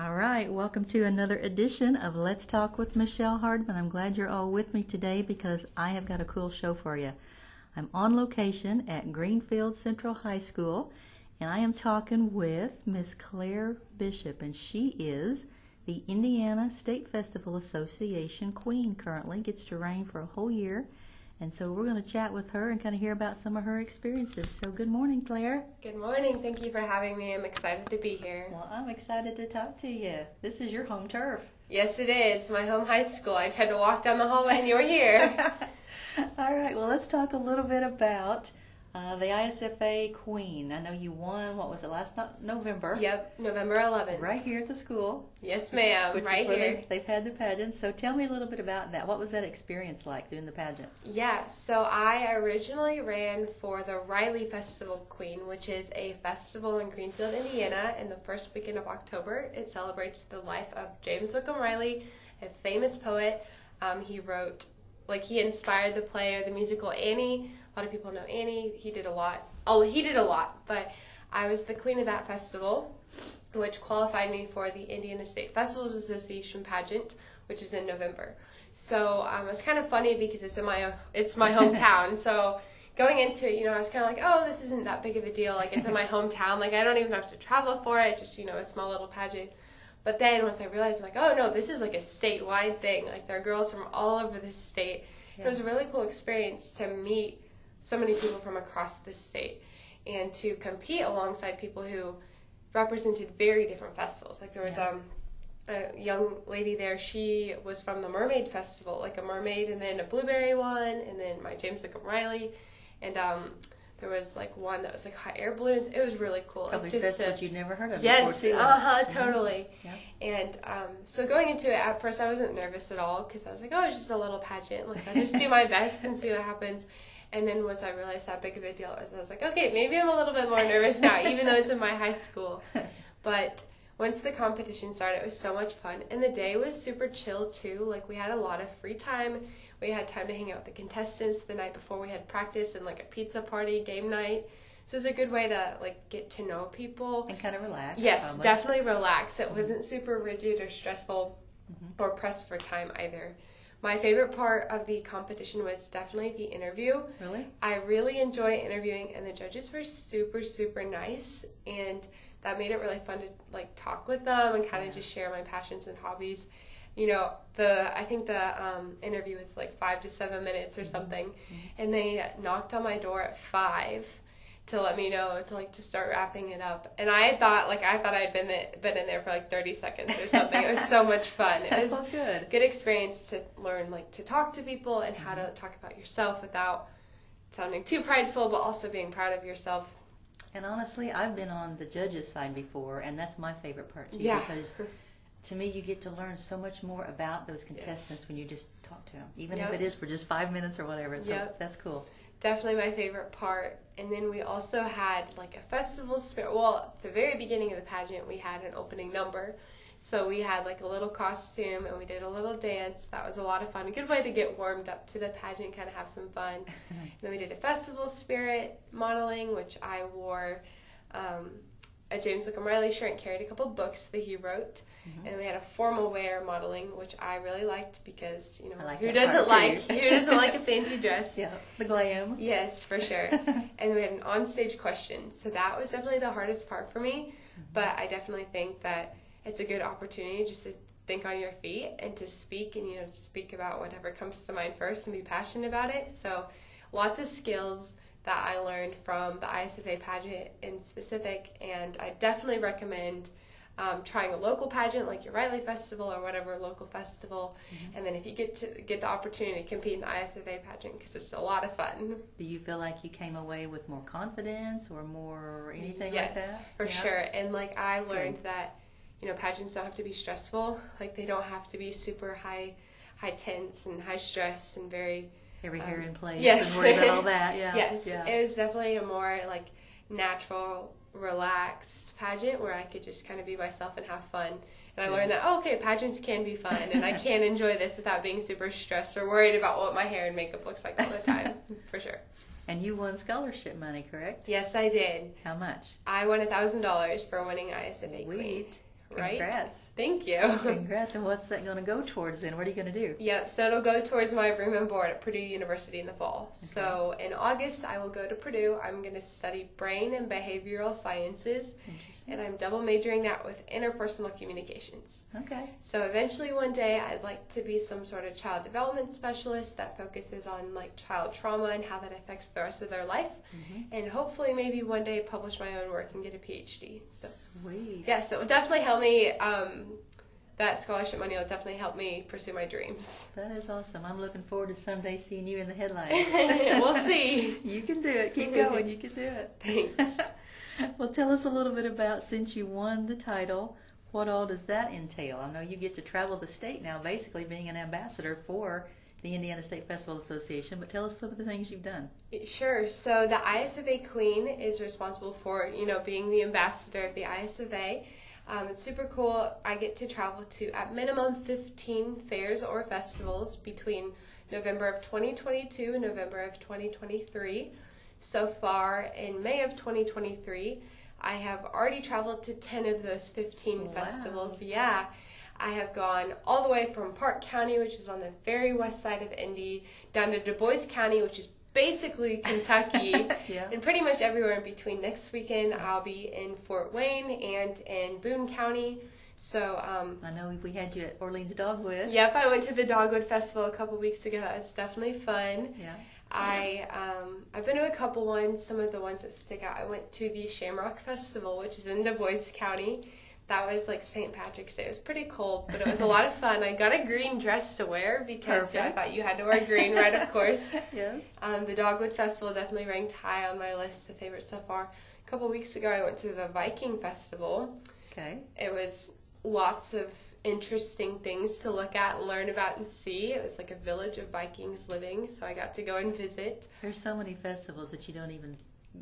All right, welcome to another edition of Let's Talk with Michele Hardman. I'm glad you're all with me today because I have got a cool show for you. I'm on location at Greenfield Central High School, and I am talking with Miss Claire Bishop, and she is the Indiana State Festival Association Queen currently, gets to reign for a whole year. And so we're going to chat with her and kind of hear about some of her experiences. So, good morning, Claire. Good morning. Thank you for having me. I'm excited to be here. Well, I'm excited to talk to you. This is your home turf. Yes, it is. My home high school. I tried to walk down the hallway and you were here. All right, well, let's talk a little bit about uh, the ISFA Queen. I know you won, what was it, last no- November? Yep, November 11th. Right here at the school. Yes, ma'am. Which right is where here. They've, they've had the pageant. So tell me a little bit about that. What was that experience like doing the pageant? Yeah, so I originally ran for the Riley Festival Queen, which is a festival in Greenfield, Indiana, in the first weekend of October. It celebrates the life of James Whitcomb Riley, a famous poet. Um, he wrote, like, he inspired the play or the musical Annie. A lot of people know Annie. He did a lot. Oh, he did a lot, but I was the queen of that festival, which qualified me for the Indiana State Festivals Association pageant, which is in November. So um, it's kind of funny because it's in my it's my hometown. so going into it, you know, I was kind of like, oh, this isn't that big of a deal. Like it's in my hometown. Like I don't even have to travel for it. It's just you know a small little pageant. But then once I realized, I'm like, oh no, this is like a statewide thing. Like there are girls from all over the state. Yeah. It was a really cool experience to meet so many people from across the state and to compete alongside people who represented very different festivals. Like there was yeah. um, a young lady there. She was from the Mermaid Festival, like a mermaid, and then a blueberry one, and then my James Whitcomb Riley, and um, there was like one that was like hot air balloons. It was really cool. Probably like, just festivals you'd never heard of. Yes, uh huh, Mm-hmm. totally. Yeah. And um, so going into it at first, I wasn't nervous at all because I was like, oh, it's just a little pageant. Like I'll just do my best and see what happens. And then once I realized how big of a deal it was, I was like, okay, maybe I'm a little bit more nervous now, even though it's in my high school. But once the competition started, it was so much fun. And the day was super chill too. Like we had a lot of free time. We had time to hang out with the contestants the night before we had practice and like a pizza party, game night. So it's a good way to like get to know people and kind of relax. Yes, probably. definitely relax. It mm-hmm. wasn't super rigid or stressful mm-hmm. or pressed for time either. My favorite part of the competition was definitely the interview. Really? I really enjoy interviewing, and the judges were super, super nice, and that made it really fun to like talk with them and kind of yeah. just share my passions and hobbies. You know, the I think the um, interview was like five to seven minutes or something, mm-hmm. and they knocked on my door at five to let me know to like to start wrapping it up. And I thought like I thought I'd been the, been in there for like 30 seconds or something. it was so much fun. It was good. Good experience to learn like to talk to people and how to talk about yourself without sounding too prideful but also being proud of yourself. And honestly, I've been on the judges side before and that's my favorite part too yeah. because to me you get to learn so much more about those contestants yes. when you just talk to them even yep. if it is for just 5 minutes or whatever. So yep. that's cool definitely my favorite part. And then we also had like a festival spirit. Well, at the very beginning of the pageant, we had an opening number. So we had like a little costume and we did a little dance. That was a lot of fun. A good way to get warmed up to the pageant, kind of have some fun. then we did a festival spirit modeling, which I wore um, a James Whitcomb Riley shirt carried a couple books that he wrote. Mm-hmm. And we had a formal wear modeling, which I really liked because you know like who doesn't like who doesn't like a fancy dress? Yeah, the glam. Yes, for sure. and we had an onstage question, so that was definitely the hardest part for me. Mm-hmm. But I definitely think that it's a good opportunity just to think on your feet and to speak and you know speak about whatever comes to mind first and be passionate about it. So lots of skills that I learned from the ISFA pageant in specific, and I definitely recommend um, trying a local pageant like your Riley Festival or whatever local festival, mm-hmm. and then if you get to get the opportunity to compete in the ISFA pageant because it's a lot of fun. Do you feel like you came away with more confidence or more anything yes, like that? for yeah. sure. And like I learned Good. that you know pageants don't have to be stressful. Like they don't have to be super high, high tense and high stress and very every hair um, in place. Yes, and worry about all that. Yeah. yes, yeah. it was definitely a more like natural, relaxed pageant where I could just kind of be myself and have fun. And I learned that oh, okay, pageants can be fun, and I can enjoy this without being super stressed or worried about what my hair and makeup looks like all the time, for sure. And you won scholarship money, correct? Yes, I did. How much? I won a thousand dollars for winning ISFA Queen. Right? Congrats. Thank you. Congrats. And what's that going to go towards then? What are you going to do? Yep, so it'll go towards my room and board at Purdue University in the fall. So in August, I will go to Purdue. I'm going to study brain and behavioral sciences, Interesting. and I'm double majoring that with interpersonal communications. Okay. So eventually one day I'd like to be some sort of child development specialist that focuses on like child trauma and how that affects the rest of their life. Mhm. And hopefully maybe one day publish my own work and get a PhD. So Sweet. yes, it will definitely help me um, that scholarship money will definitely help me pursue my dreams. That is awesome. I'm looking forward to someday seeing you in the headlines. we'll see. You can do it. Keep going. You can do it. Thanks. well, tell us a little bit about since you won the title, what all does that entail? I know you get to travel the state now, basically being an ambassador for the Indiana State Festival Association, but tell us some of the things you've done. Sure. So the ISFA Queen is responsible for, you know, being the ambassador of the ISFA. Um, it's super cool. I get to travel to at minimum 15 fairs or festivals between November of 2022 and November of 2023. So far, in May of 2023, I have already traveled to 10 of those 15 Wow. festivals. Yeah. I have gone all the way from Parke County, which is on the very west side of Indy, down to Dubois County, which is basically Kentucky, Yeah. and pretty much everywhere in between. Next weekend, I'll be in Fort Wayne and in Boone County. So, um, I know we had you at Orleans Dogwood. yep, I went to the Dogwood Festival a couple weeks ago. Was definitely fun. Yeah. I um, I've been to a couple ones. Some of the ones that stick out. I went to the Shamrock Festival, which is in Dubois County. That was like St. Patrick's Day. It was pretty cold, but it was a lot of fun. I got a green dress to wear because yeah, I thought you had to wear green, right? Of course. Yes. Um, the Dogwood Festival definitely ranked high on my list of favorites so far. A couple weeks ago, I went to the Viking Festival. Okay. It was lots of interesting things to look at and learn about and see. It was like a village of Vikings living, so I got to go and visit. There's so many festivals that you don't even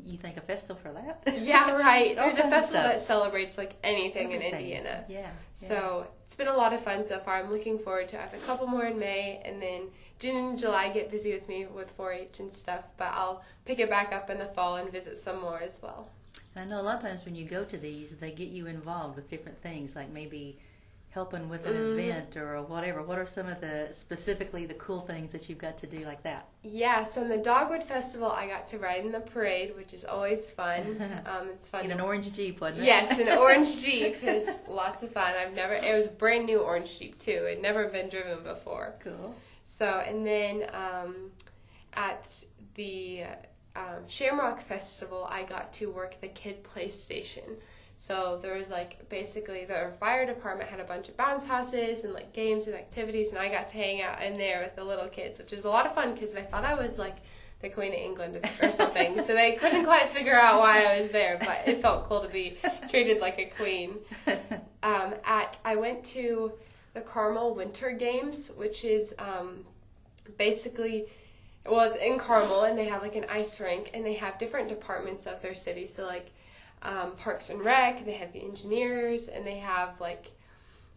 you think a festival for that. Yeah, right. There's a festival that celebrates like anything in Indiana. Yeah. yeah. So it's been a lot of fun so far. I'm looking forward to. I have a couple more in May, and then June and July get busy with me with 4-H and stuff. But I'll pick it back up in the fall and visit some more as well. I know a lot of times when you go to these, they get you involved with different things, like maybe helping with an Mhm. event or whatever. What are some of the specifically the cool things that you've got to do like that? Yeah, so in the Dogwood Festival, I got to ride in the parade, which is always fun. Um, it's fun. In an orange jeep, wasn't it? Yes, an orange Jeep is lots of fun. I've never, it was a brand new orange Jeep too. It never been driven before. Cool. So, and then um, at the um, Shamrock Festival, I got to work the kid play station. So there was like basically the fire department had a bunch of bounce houses and like games and activities, and I got to hang out in there with the little kids, which is a lot of fun because they thought I was like the Queen of England or something. so they couldn't quite figure out why I was there, but it felt cool to be treated like a queen um, at I went to the Carmel Winter Games, which is um, basically well, it's in Carmel, and they have like an ice rink, and they have different departments of their city. So like um, Parks and Rec, they have the engineers, and they have like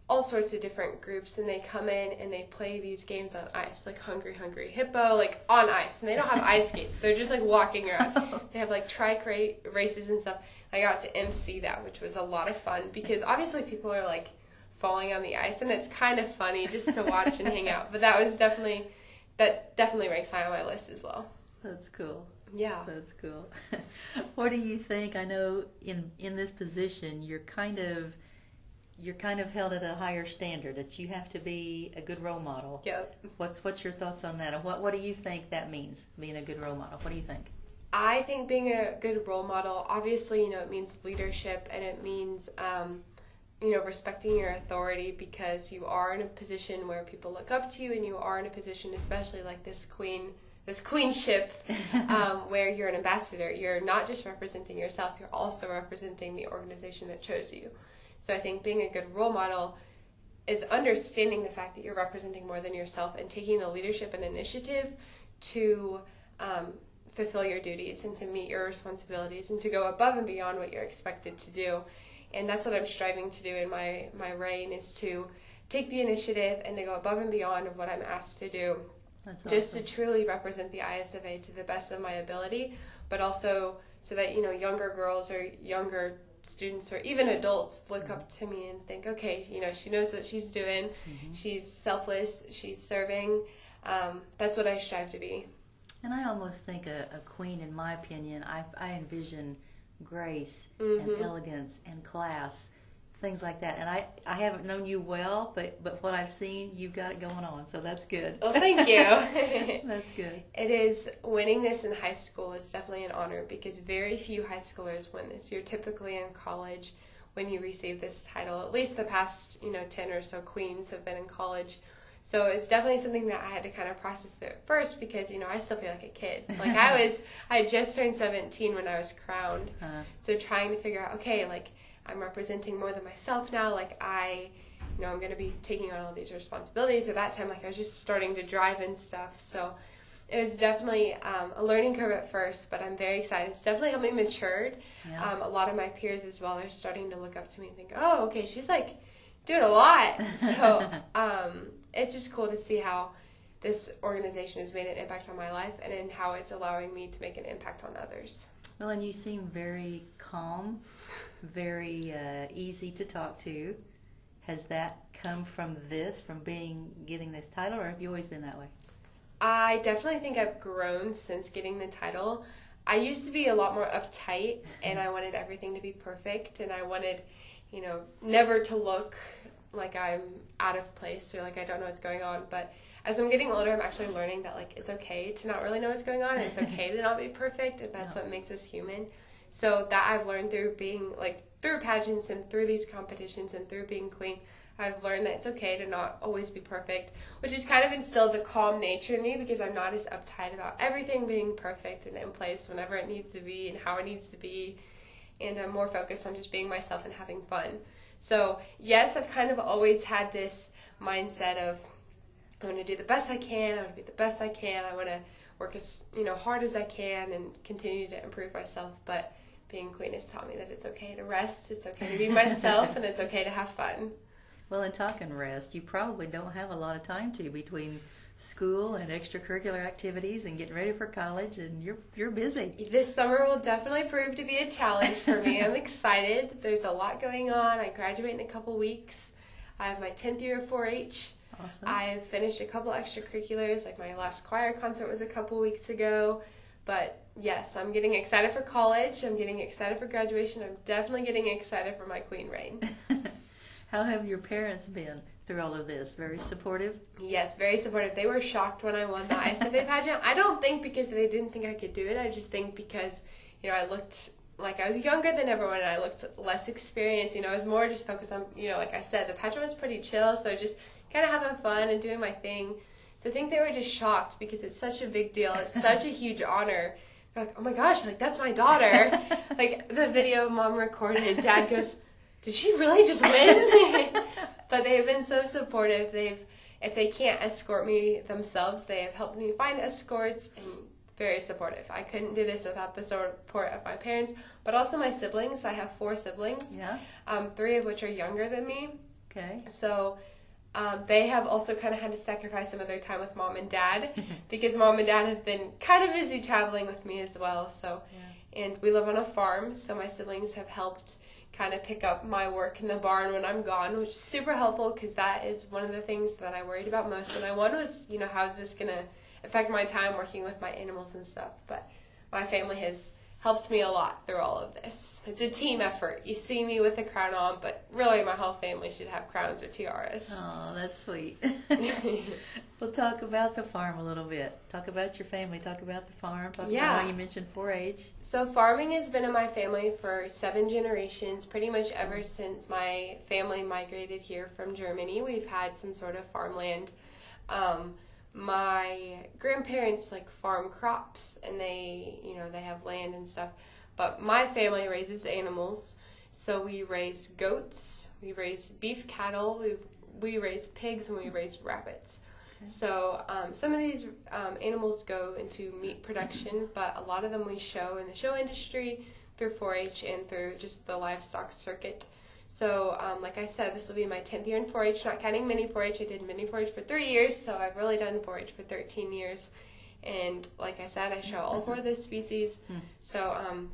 all sorts of different groups, and they come in and they play these games on ice, like Hungry Hungry Hippo, like on ice, and they don't have ice skates. They're just like walking around. They have like trike ra- races and stuff. I got to MC that, which was a lot of fun because obviously people are like falling on the ice, and it's kind of funny just to watch and hang out. But that was definitely that definitely ranks high on my list as well. That's cool. Yeah. That's cool. what do you think? I know in in this position, you're kind of you're kind of held at a higher standard that you have to be a good role model. Yep. What's what's your thoughts on that? And what what do you think that means being a good role model? What do you think? I think being a good role model, obviously, you know, it means leadership and it means, um, you know, respecting your authority because you are in a position where people look up to you and you are in a position, especially like this queen, this queenship, um, where you're an ambassador. You're not just representing yourself, you're also representing the organization that chose you. So I think being a good role model is understanding the fact that you're representing more than yourself and taking the leadership and initiative to um, fulfill your duties and to meet your responsibilities and to go above and beyond what you're expected to do. And that's what I'm striving to do in my, my reign is to take the initiative and to go above and beyond of what I'm asked to do That's just awesome. to truly represent the ISFA to the best of my ability, but also so that you know younger girls or younger students or even adults look up to me and think, okay, you know, she knows what she's doing. Mm-hmm. She's selfless. She's serving. Um, that's what I strive to be. And I almost think a, a queen, in my opinion, I, I envision grace Mhm. and elegance and class, things like that. And I, I haven't known you well, but, but what I've seen, you've got it going on. So that's good. Well, thank you. that's good. It is winning this in high school is definitely an honor because very few high schoolers win this. You're typically in college when you receive this title. At least the past, you know, 10 or so queens have been in college. So it's definitely something that I had to kind of process through at first because, you know, I still feel like a kid. Like I was I had just turned 17 when I was crowned. Uh, So trying to figure out, okay, like I'm representing more than myself now. Like I, you know, I'm going to be taking on all these responsibilities. At that time, like I was just starting to drive and stuff. So it was definitely um, a learning curve at first, but I'm very excited. It's definitely helped me matured. yeah. Um, a lot of my peers as well are starting to look up to me and think, oh, okay, she's like doing a lot. So um, it's just cool to see how this organization has made an impact on my life and in how it's allowing me to make an impact on others. Well, and you seem very calm, very uh, easy to talk to. Has that come from this, from being getting this title, or have you always been that way? I definitely think I've grown since getting the title. I used to be a lot more uptight and I wanted everything to be perfect and I wanted, you know, never to look like I'm out of place or like I don't know what's going on. But as I'm getting older, I'm actually learning that like it's okay to not really know what's going on. It's okay to not be perfect and that's Yeah. what makes us human. So that I've learned through being like through pageants and through these competitions and through being queen. I've learned that it's okay to not always be perfect, which has kind of instilled the calm nature in me because I'm not as uptight about everything being perfect and in place whenever it needs to be and how it needs to be. And I'm more focused on just being myself and having fun. So, yes, I've kind of always had this mindset of I want to do the best I can, I want to be the best I can, I want to work as you know hard as I can and continue to improve myself. But being queen has taught me that it's okay to rest, it's okay to be myself, and it's okay to have fun. Well, in talking rest, you probably don't have a lot of time to between school and extracurricular activities and getting ready for college, and you're you're busy. This summer will definitely prove to be a challenge for me. I'm excited. There's a lot going on. I graduate in a couple weeks. I have my 10th year of 4-H. Awesome. I've finished a couple extracurriculars, like my last choir concert was a couple weeks ago. But yes, I'm getting excited for college. I'm getting excited for graduation. I'm definitely getting excited for my queen reign. How have your parents been through all of this? Very supportive. Yes, very supportive. They were shocked when I won the ISFA pageant. I don't think because they didn't think I could do it. I just think because, you know, I looked like I was younger than everyone and I looked less experienced. You know, I was more just focused on, you know, like I said, the pageant was pretty chill. So just kind of having fun and doing my thing. So I think they were just shocked because it's such a big deal. It's such a huge honor. Like, oh my gosh, like that's my daughter. like the video mom recorded dad goes, did she really just win? but they've been so supportive. They've, if they can't escort me themselves, they have helped me find escorts and very supportive. I couldn't do this without the support of my parents, but also my siblings. I have four siblings, Yeah. um, three of which are younger than me. Okay. So um, they have also kind of had to sacrifice some of their time with mom and dad because mom and dad have been kind of busy traveling with me as well. So, and we live on a farm, so my siblings have helped kind of pick up my work in the barn when I'm gone, which is super helpful because that is one of the things that I worried about most when I won was, you know, how's this gonna affect my time working with my animals and stuff. But my family has helped me a lot through all of this. It's a team effort. You see me with a crown on, but really my whole family should have crowns or tiaras. Oh, that's sweet. we'll talk about the farm a little bit. Talk about your family. Talk about the farm. Talk Yeah. about how you mentioned 4-H. So farming has been in my family for seven generations, pretty much ever since my family migrated here from Germany. We've had some sort of farmland. Um, my grandparents like farm crops, and they, you know, they have land and stuff. But my family raises animals, so we raise goats, we raise beef cattle, we we raise pigs, and we raise rabbits. So um, some of these um, animals go into meat production, but a lot of them we show in the show industry through 4-H and through just the livestock circuit. So, um, like I said, this will be my 10th year in 4-H, not counting mini 4-H. I did mini 4-H for three years, so I've really done 4-H for 13 years. And like I said, I show all four of those species. Hmm. So, um,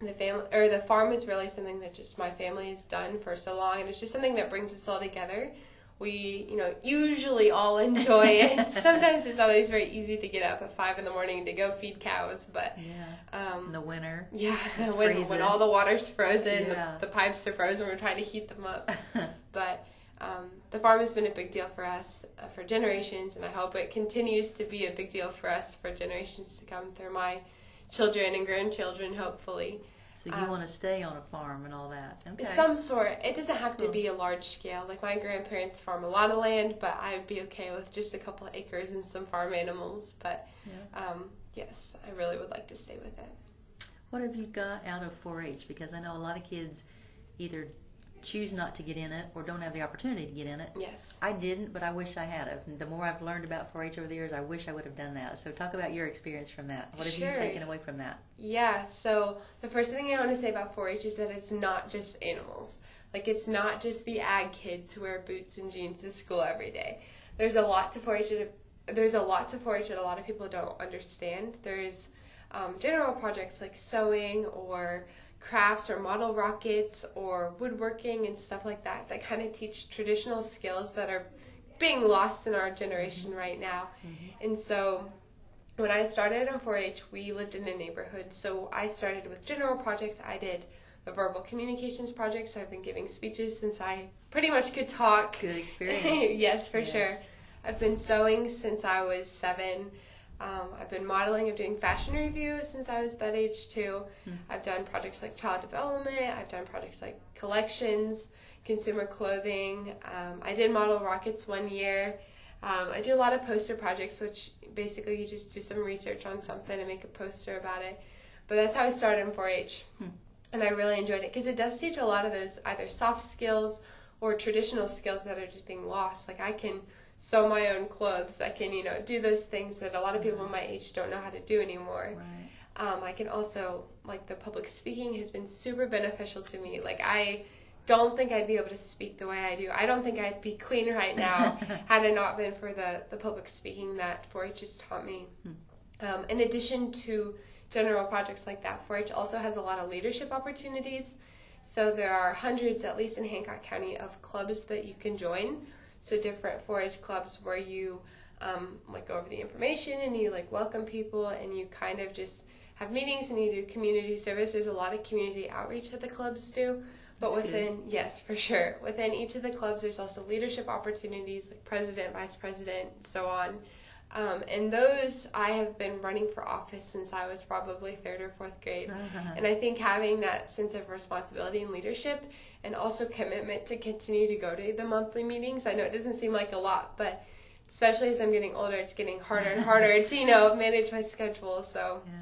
the family or the farm is really something that just my family has done for so long, and it's just something that brings us all together. We, you know, usually all enjoy it. Sometimes it's always very easy to get up at five in the morning to go feed cows, but Yeah. um, In the winter. yeah, when, when all the water's frozen, Yeah. the, the pipes are frozen, we're trying to heat them up. But um, the farm has been a big deal for us uh, for generations, and I hope it continues to be a big deal for us for generations to come through my children and grandchildren, hopefully. So you Um, want to stay on a farm and all that. Okay. Some sort. It doesn't have to be a large scale. Like my grandparents farm a lot of land, but I'd be okay with just a couple of acres and some farm animals. But Yeah. um, yes, I really would like to stay with it. What have you got out of 4-H? Because I know a lot of kids either choose not to get in it or don't have the opportunity to get in it. Yes. I didn't, but I wish I had. have. The more I've learned about 4-H over the years, I wish I would have done that. So talk about your experience from that. What have Sure. you taken away from that? Yeah, so the first thing I want to say about 4 H is that it's not just animals. Like, it's not just the ag kids who wear boots and jeans to school every day. There's a lot to 4 H. There's a lot to 4 H that a lot of people don't understand. There's um, general projects like sewing or crafts or model rockets or woodworking and stuff like that that kind of teach traditional skills that are being lost in our generation mm-hmm. right now. Mm-hmm. And so when I started in 4-H, we lived in a neighborhood. So I started with general projects. I did the verbal communications projects. I've been giving speeches since I pretty much could talk. Good experience. yes, for Yes. sure. I've been sewing since I was seven. Um, I've been modeling. I'm doing fashion reviews since I was that age too. I've done projects like child development. I've done projects like collections, consumer clothing. Um, I did model rockets one year. Um, I do a lot of poster projects, which basically you just do some research on something and make a poster about it. But that's how I started in 4-H, and I really enjoyed it because it does teach a lot of those either soft skills or traditional skills that are just being lost. Like I can sew my own clothes. I can you know do those things that a lot of people my age don't know how to do anymore. Right. Um, I can also like the public speaking has been super beneficial to me. Like I don't think I'd be able to speak the way I do. I don't think I'd be queen right now had it not been for the the public speaking that 4-H has taught me. Um, in addition to general projects like that, 4-H also has a lot of leadership opportunities. So there are hundreds, at least in Hancock County, of clubs that you can join. So different 4-H clubs where you um, like go over the information and you like welcome people and you kind of just have meetings and you do community service. There's a lot of community outreach that the clubs do. But That's good. within, yes, for sure. Within each of the clubs, there's also leadership opportunities like president, vice president, so on. Um, and those I have been running for office since I was probably third or fourth grade. And I think having that sense of responsibility and leadership and also commitment to continue to go to the monthly meetings. I know it doesn't seem like a lot, but especially as I'm getting older, it's getting harder and harder to, you know, manage my schedule. So, Yeah.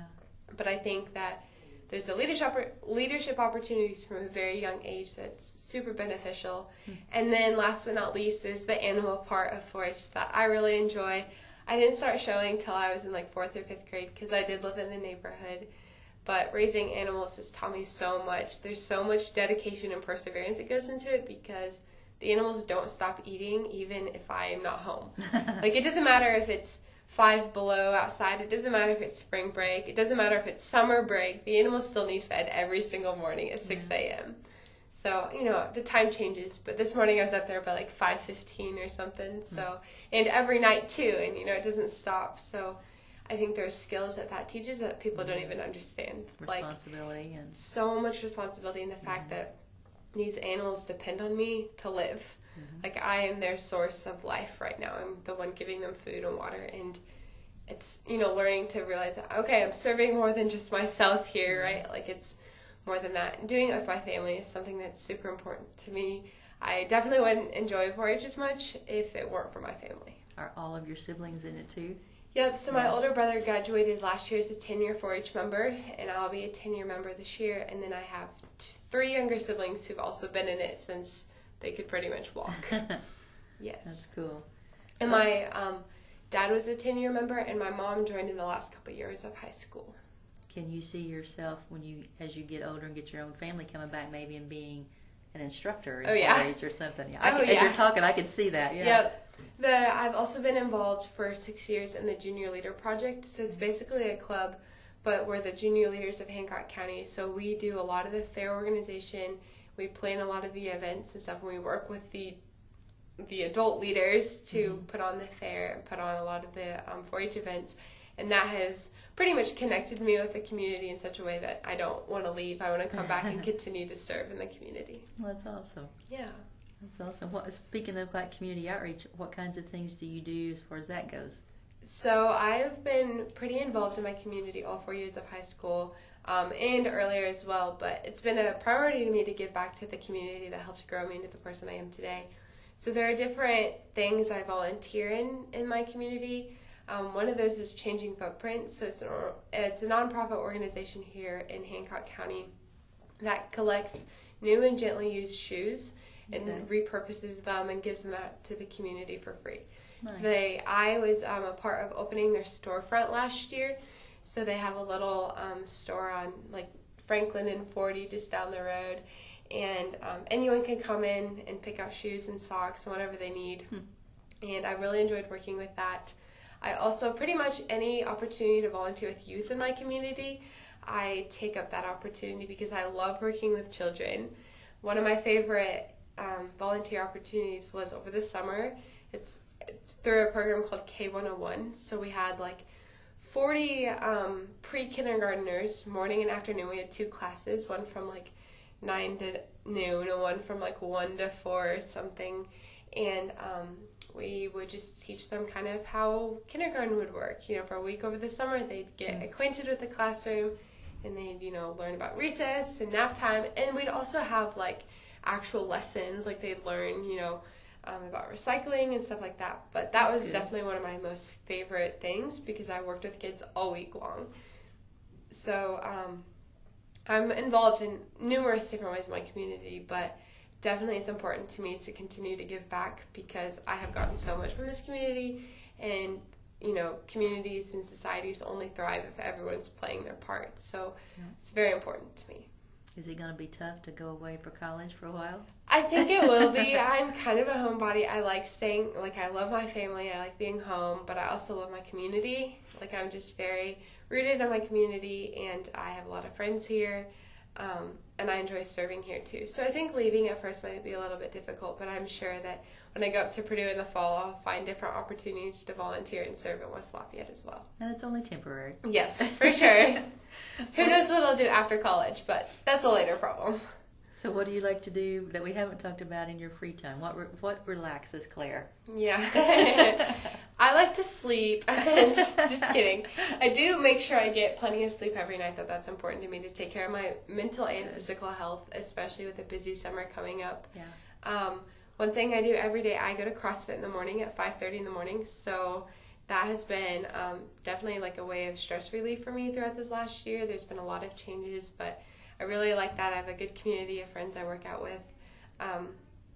but I think that there's the leadership leadership opportunities from a very young age that's super beneficial. And then last but not least is the animal part of 4-H that I really enjoy. I didn't start showing till I was in like fourth or fifth grade because I did live in the neighborhood. But raising animals has taught me so much. There's so much dedication and perseverance that goes into it because the animals don't stop eating even if I am not home. like it doesn't matter if it's five below outside. It doesn't matter if it's spring break. It doesn't matter if it's summer break. The animals still need fed every single morning at 6 a.m. So, you know, the time changes, but this morning I was up there by like 5:15 or something. Mm. So, and every night too, and you know, it doesn't stop. So, I think there's skills that that teaches that people don't mm. even understand. Like Responsibility and so much responsibility in the mm. fact that these animals depend on me to live. Mm-hmm. Like I am their source of life right now. I'm the one giving them food and water and it's you know learning to realize that okay, I'm serving more than just myself here, right? Like it's more than that. Doing it with my family is something that's super important to me. I definitely wouldn't enjoy 4-H as much if it weren't for my family. are all of your siblings in it too? Yep, so my older brother graduated last year as a 10 year 4 H member, and I'll be a 10 year member this year. And then I have t- three younger siblings who've also been in it since they could pretty much walk. Yes. That's cool. And my um, dad was a 10 year member, and my mom joined in the last couple years of high school. Can you see yourself when you, as you get older and get your own family, coming back maybe and being an instructor in Oh, yeah. 4-H or something? Yeah, I Oh, can, As yeah. you're talking, I can see that. Yeah. Yep. The, I've also been involved for six years in the Junior Leader Project. So it's basically a club but we're the junior leaders of Hancock County. So we do a lot of the fair organization. We plan a lot of the events and stuff, and we work with the the adult leaders to mm-hmm. put on the fair and put on a lot of the um, 4-H events, and that has pretty much connected me with the community in such a way that I don't want to leave. I want to come back and continue to serve in the community. Well, that's awesome. Yeah. That's awesome. What, speaking of like community outreach, what kinds of things do you do as far as that goes? So I've been pretty involved in my community all four years of high school um, and earlier as well. But it's been a priority to me to give back to the community that helped grow me into the person I am today. So there are different things I volunteer in in my community. Um, one of those is Changing Footprints. So it's an, it's a nonprofit organization here in Hancock County that collects new and gently used shoes and okay. repurposes them and gives them out to the community for free. Nice. So they, I was um, a part of opening their storefront last year. So they have a little um, store on like Franklin and 40 just down the road, and um, anyone can come in and pick out shoes and socks and whatever they need. Hmm. And I really enjoyed working with that. I also pretty much any opportunity to volunteer with youth in my community, I take up that opportunity because I love working with children. One of my favorite um, volunteer opportunities was over the summer. It's through a program called K101. So we had like 40 um, pre kindergarteners, morning and afternoon. We had two classes, one from like 9 to noon and one from like 1 to 4 or something. And um, we would just teach them kind of how kindergarten would work. You know, for a week over the summer, they'd get mm. acquainted with the classroom and they'd, you know, learn about recess and nap time. And we'd also have like actual lessons, like they'd learn, you know, um, about recycling and stuff like that. But that was definitely one of my most favorite things because I worked with kids all week long. So um, I'm involved in numerous different ways in my community, but definitely it's important to me to continue to give back because I have gotten so much from this community and you know communities and societies only thrive if everyone's playing their part so yeah. it's very important to me is it going to be tough to go away for college for a while? I think it will be. I'm kind of a homebody. I like staying, like, I love my family. I like being home, but I also love my community. Like, I'm just very rooted in my community, and I have a lot of friends here. Um, and I enjoy serving here too. So I think leaving at first might be a little bit difficult, but I'm sure that when I go up to Purdue in the fall, I'll find different opportunities to volunteer and serve in West Lafayette as well. And it's only temporary. Yes, for sure. Who knows what I'll do after college, but that's a later problem. So, what do you like to do that we haven't talked about in your free time? What re- what relaxes Claire? Yeah, I like to sleep. Just kidding. I do make sure I get plenty of sleep every night. That that's important to me to take care of my mental and physical health, especially with a busy summer coming up. Yeah. Um, one thing I do every day, I go to CrossFit in the morning at 5:30 in the morning. So that has been um, definitely like a way of stress relief for me throughout this last year. There's been a lot of changes, but I really like that. I have a good community of friends I work out with. Um,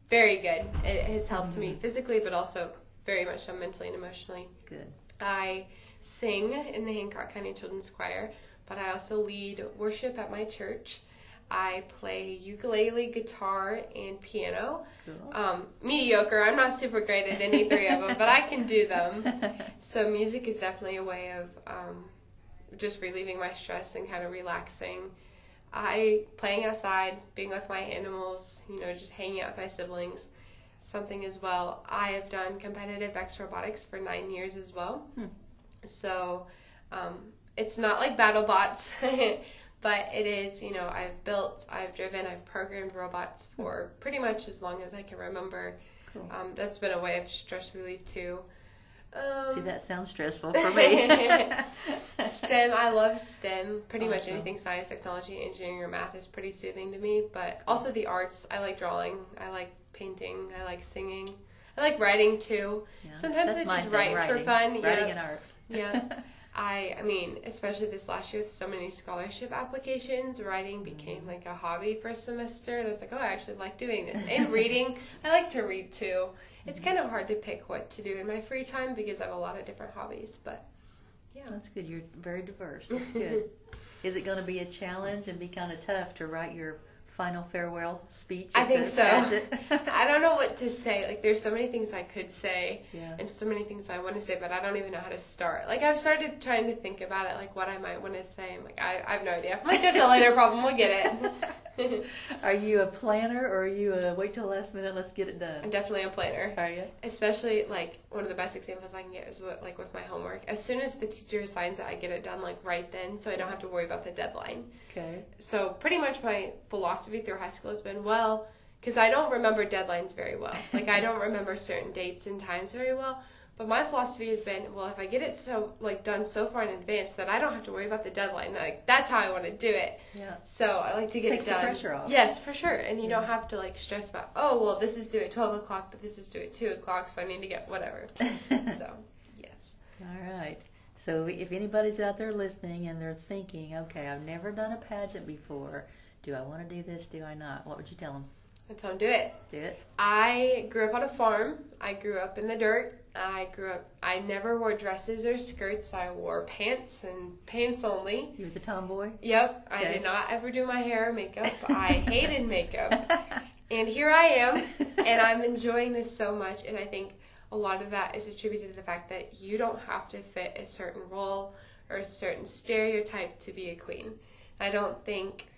very good. It has helped mm-hmm. me physically, but also very much so mentally and emotionally. Good. I sing in the Hancock County Children's Choir, but I also lead worship at my church. I play ukulele, guitar, and piano. Cool. Um, mediocre. I'm not super great at any three of them, but I can do them. So music is definitely a way of um, just relieving my stress and kind of relaxing. I playing outside, being with my animals, you know, just hanging out with my siblings. Something as well. I have done competitive VEX robotics for nine years as well. Hmm. So um, it's not like BattleBots. but it is you know i've built i've driven i've programmed robots for pretty much as long as i can remember cool. um, that's been a way of stress relief too um, see that sounds stressful for me stem i love stem pretty awesome. much anything science technology engineering or math is pretty soothing to me but also the arts i like drawing i like painting i like singing i like writing too yeah, sometimes i just write writing. for fun writing yeah. and art yeah I, I mean, especially this last year with so many scholarship applications, writing became mm-hmm. like a hobby for a semester, and I was like, oh, I actually like doing this. And reading, I like to read too. It's kind of hard to pick what to do in my free time because I have a lot of different hobbies, but yeah. That's good. You're very diverse. That's good. Is it going to be a challenge and be kind of tough to write your final farewell speech? I think so. I don't know what to say. Like, there's so many things I could say, Yeah. and so many things I want to say, but I don't even know how to start. Like, I've started trying to think about it, like what I might want to say. I'm like, I, I have no idea. I'm like, that's a later problem. We'll get it. Are you a planner or are you a wait till last minute? Let's get it done? I'm definitely a planner. Are you? Especially like one of the best examples I can get is what, like with my homework. As soon as the teacher assigns it, I get it done like right then, so I don't have to worry about the deadline. Okay. So pretty much my philosophy through high school has been well, because I don't remember deadlines very well. Like I don't remember certain dates and times very well. But my philosophy has been well, if I get it so like done so far in advance that I don't have to worry about the deadline. Like that's how I want to do it. Yeah. So I like to get Takes it the done. pressure off. Yes, for sure. And you don't have to like stress about oh well this is due at twelve o'clock, but this is due at two o'clock, so I need to get whatever. so yes. All right. So if anybody's out there listening and they're thinking, okay, I've never done a pageant before. Do I want to do this? Do I not? What would you tell them? Tell them do it. Do it. I grew up on a farm. I grew up in the dirt. I grew up. I never wore dresses or skirts. I wore pants and pants only. You were the tomboy. Yep. I did not ever do my hair or makeup. I hated makeup. And here I am, and I'm enjoying this so much. And I think a lot of that is attributed to the fact that you don't have to fit a certain role or a certain stereotype to be a queen. I don't think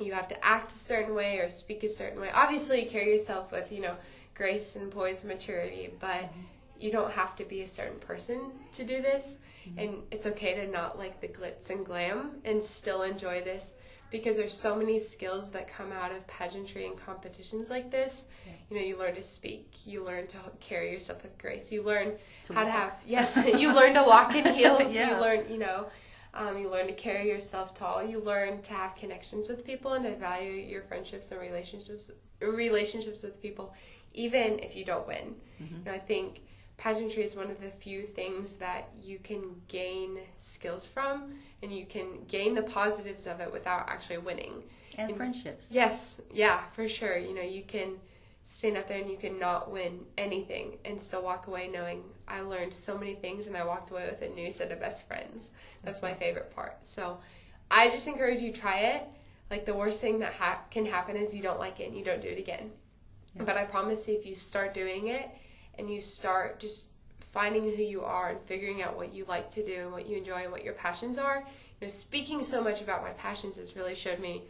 you have to act a certain way or speak a certain way. Obviously, you carry yourself with, you know, grace and poise and maturity, but mm-hmm. you don't have to be a certain person to do this. Mm-hmm. And it's okay to not like the glitz and glam and still enjoy this because there's so many skills that come out of pageantry and competitions like this. Yeah. You know, you learn to speak, you learn to carry yourself with grace, you learn To how to have, yes, you learn to walk in heels, Yeah. you learn, you know, um, you learn to carry yourself tall. You learn to have connections with people and to value your friendships and relationships relationships with people, even if you don't win. Mhm. You know, I think pageantry is one of the few things that you can gain skills from, and you can gain the positives of it without actually winning. And And- friendships. Yes, yeah, for sure. You know, you can stand up there and you can not win anything and still walk away knowing I learned so many things and I walked away with a new set of best friends. That's my favorite part. So I just encourage you try it. Like the worst thing that ha- can happen is you don't like it and you don't do it again. Yeah. But I promise you, if you start doing it and you start just finding who you are and figuring out what you like to do and what you enjoy and what your passions are, you know, speaking so much about my passions has really showed me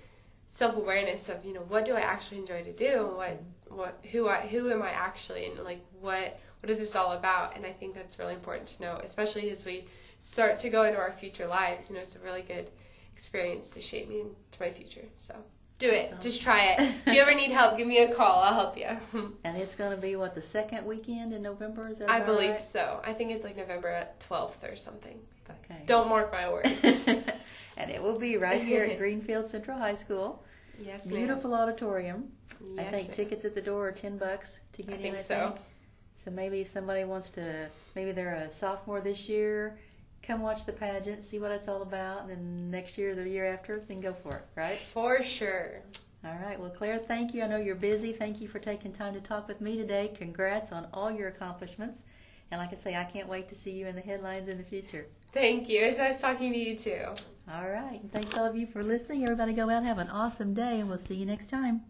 self awareness of you know what do I actually enjoy to do and what what who I who am I actually and like what what is this all about and I think that's really important to know especially as we start to go into our future lives you know it's a really good experience to shape me into my future so do it Sounds- just try it if you ever need help give me a call I'll help you And it's going to be what the second weekend in November is that I believe right? so I think it's like November 12th or something Okay. don't mark my words and it will be right here at Greenfield Central High School. yes ma'am. Beautiful auditorium. I think ma'am. tickets at the door are ten bucks to get I in. think I so think. So maybe if somebody wants to, maybe they're a sophomore this year, come watch the pageant, see what it's all about, and then next year, or the year after, then go for it, right? for sure All right. Well, Claire, thank you. I know you're busy. Thank you for taking time to talk with me today. Congrats on all your accomplishments. And like I say, I can't wait to see you in the headlines in the future. Thank you. It's nice talking to you too. All right. Thanks all of you for listening. Everybody go out have an awesome day, and we'll see you next time.